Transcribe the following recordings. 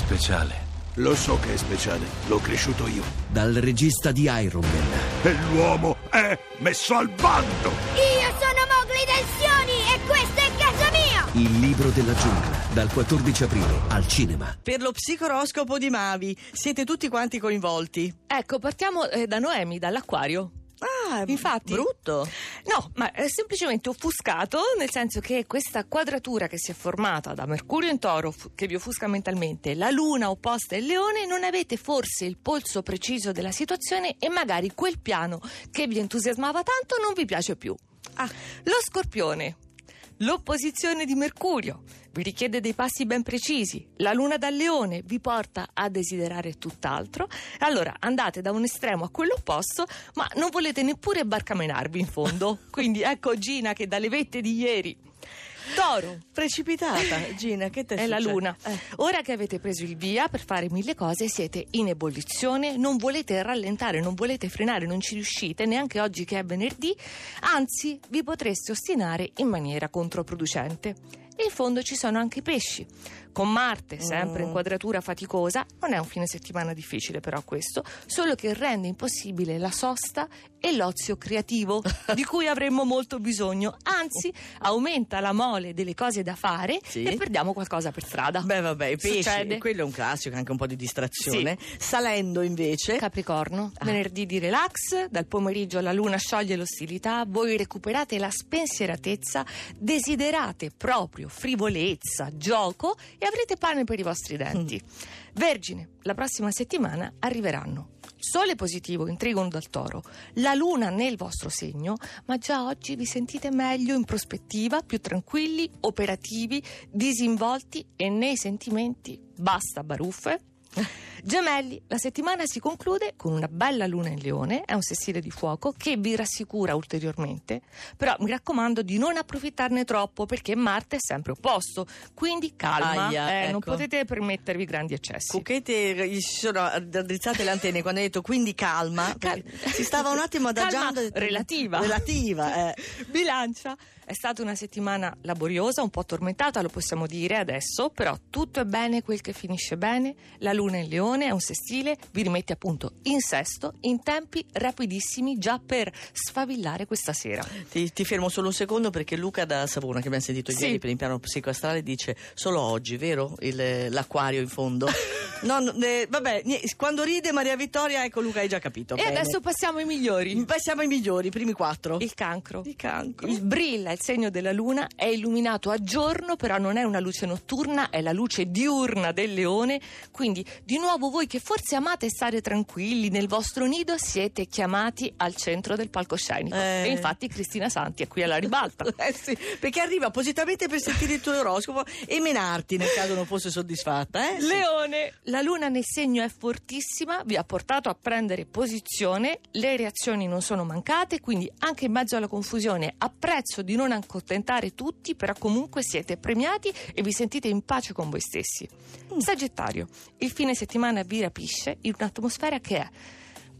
speciale. Lo so che è speciale, l'ho cresciuto io. Dal regista di Iron Man. E l'uomo è messo al bando! Io sono Mowgli Tensioni e questo è casa mia! Il libro della giungla. Dal 14 aprile al cinema. Per lo psicoroscopo di Mavi siete tutti quanti coinvolti. Ecco, partiamo eh, da Noemi, dall'acquario. Ah, Infatti. brutto. No, ma è semplicemente offuscato, nel senso che questa quadratura che si è formata da Mercurio in Toro, che vi offusca mentalmente, la Luna opposta il Leone, non avete forse il polso preciso della situazione e magari quel piano che vi entusiasmava tanto non vi piace più. Ah, lo Scorpione. L'opposizione di Mercurio vi richiede dei passi ben precisi. La luna dal leone vi porta a desiderare tutt'altro. Allora andate da un estremo a quello opposto, ma non volete neppure barcamenarvi in fondo. Quindi ecco Gina che dalle vette di ieri. Toro. Precipitata, Gina, che te È la luna. Eh. Ora che avete preso il via per fare mille cose, siete in ebollizione, non volete rallentare, non volete frenare, non ci riuscite, neanche oggi che è venerdì, anzi vi potreste ostinare in maniera controproducente. E in fondo ci sono anche i pesci. Con Marte, sempre in quadratura faticosa, non è un fine settimana difficile però questo, solo che rende impossibile la sosta e l'ozio creativo, di cui avremmo molto bisogno. Anzi, aumenta la mole delle cose da fare Sì. e perdiamo qualcosa per strada. Beh, vabbè, i pesci, Succede. quello è un classico, anche un po' di distrazione. Salendo invece, Capricorno, venerdì di relax, dal pomeriggio la luna scioglie l'ostilità, voi recuperate la spensieratezza, desiderate proprio frivolezza, gioco e avrete pane per i vostri denti. Vergine, la prossima settimana arriveranno. Sole positivo in trigono dal toro, la luna nel vostro segno, ma già oggi vi sentite meglio in prospettiva, più tranquilli, operativi, disinvolti e nei sentimenti basta baruffe. Gemelli, la settimana si conclude con una bella luna in leone, è un sessile di fuoco che vi rassicura ulteriormente, però mi raccomando di non approfittarne troppo perché Marte è sempre opposto, quindi calma, Aia, eh, non ecco. potete permettervi grandi eccessi. Cucchete gli si sono addrizzate le antenne quando hai detto quindi calma. Cal- si stava un attimo adagiando. Calma relativa. Relativa, eh. Bilancia. È stata una settimana laboriosa, un po' tormentata, lo possiamo dire adesso, però tutto è bene quel che finisce bene. La luna in leone è un sestile, vi rimette appunto in sesto in tempi rapidissimi già per sfavillare questa sera. Ti, ti fermo solo un secondo perché Luca da Savona, che abbiamo sentito Sì. ieri per il piano psicoastrale, dice solo oggi, vero? Il- l'acquario in fondo. no, no, eh, vabbè, quando ride Maria Vittoria, ecco Luca, hai già capito. E bene. adesso passiamo ai migliori. passiamo ai migliori, i primi quattro. Il cancro. Il cancro. Il brilla, il segno della luna, è illuminato a giorno, però non è una luce notturna, è la luce diurna del leone. Quindi, di nuovo, voi che forse amate stare tranquilli nel vostro nido, siete chiamati al centro del palcoscenico. Eh. E infatti Cristina Santi è qui alla ribalta. Eh sì, perché arriva appositamente per sentire il tuo oroscopo e menarti nel caso non fosse soddisfatta. Eh? Leone, la luna nel segno è fortissima, vi ha portato a prendere posizione, le reazioni non sono mancate, quindi anche in mezzo alla confusione apprezzo di non accontentare tutti, però comunque siete premiati e vi sentite in pace con voi stessi. Sagittario, il fine settimana vi rapisce in un'atmosfera che è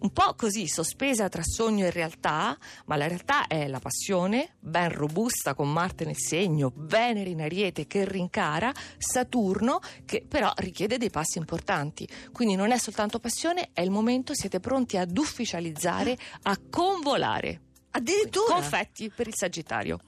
un po' così sospesa tra sogno e realtà, ma la realtà è la passione, ben robusta con Marte nel segno, Venere in Ariete che rincara, Saturno che però richiede dei passi importanti. Quindi non è soltanto passione, è il momento, siete pronti ad ufficializzare, a convolare. Addirittura. Confetti per il Sagittario.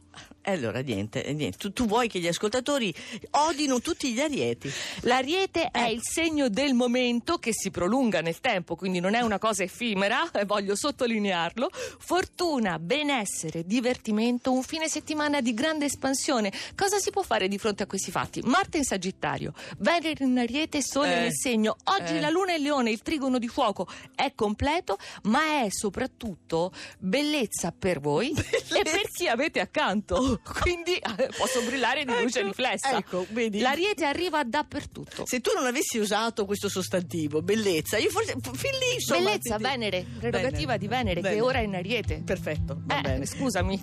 E allora niente, eh, niente. Tu, tu vuoi che gli ascoltatori odino tutti gli arieti. L'ariete è il segno del momento che si prolunga nel tempo, quindi non è una cosa effimera, e voglio sottolinearlo. Fortuna, benessere, divertimento, un fine settimana di grande espansione. Cosa si può fare di fronte a questi fatti? Marte in Sagittario, Venere in Ariete, Sole Eh, nel segno. Oggi eh. la Luna in Leone, il trigono di fuoco è completo, ma è soprattutto bellezza per voi e per chi avete accanto. Quindi eh, posso brillare di luce Ecco, riflessa. ecco, vedi? L'ariete arriva dappertutto. Se tu non avessi usato questo sostantivo, bellezza, io forse fin lì insomma. Bellezza, ti- Venere, prerogativa Venere. di Venere, che Venere. ora è in Ariete. Perfetto, va Eh, bene. scusami.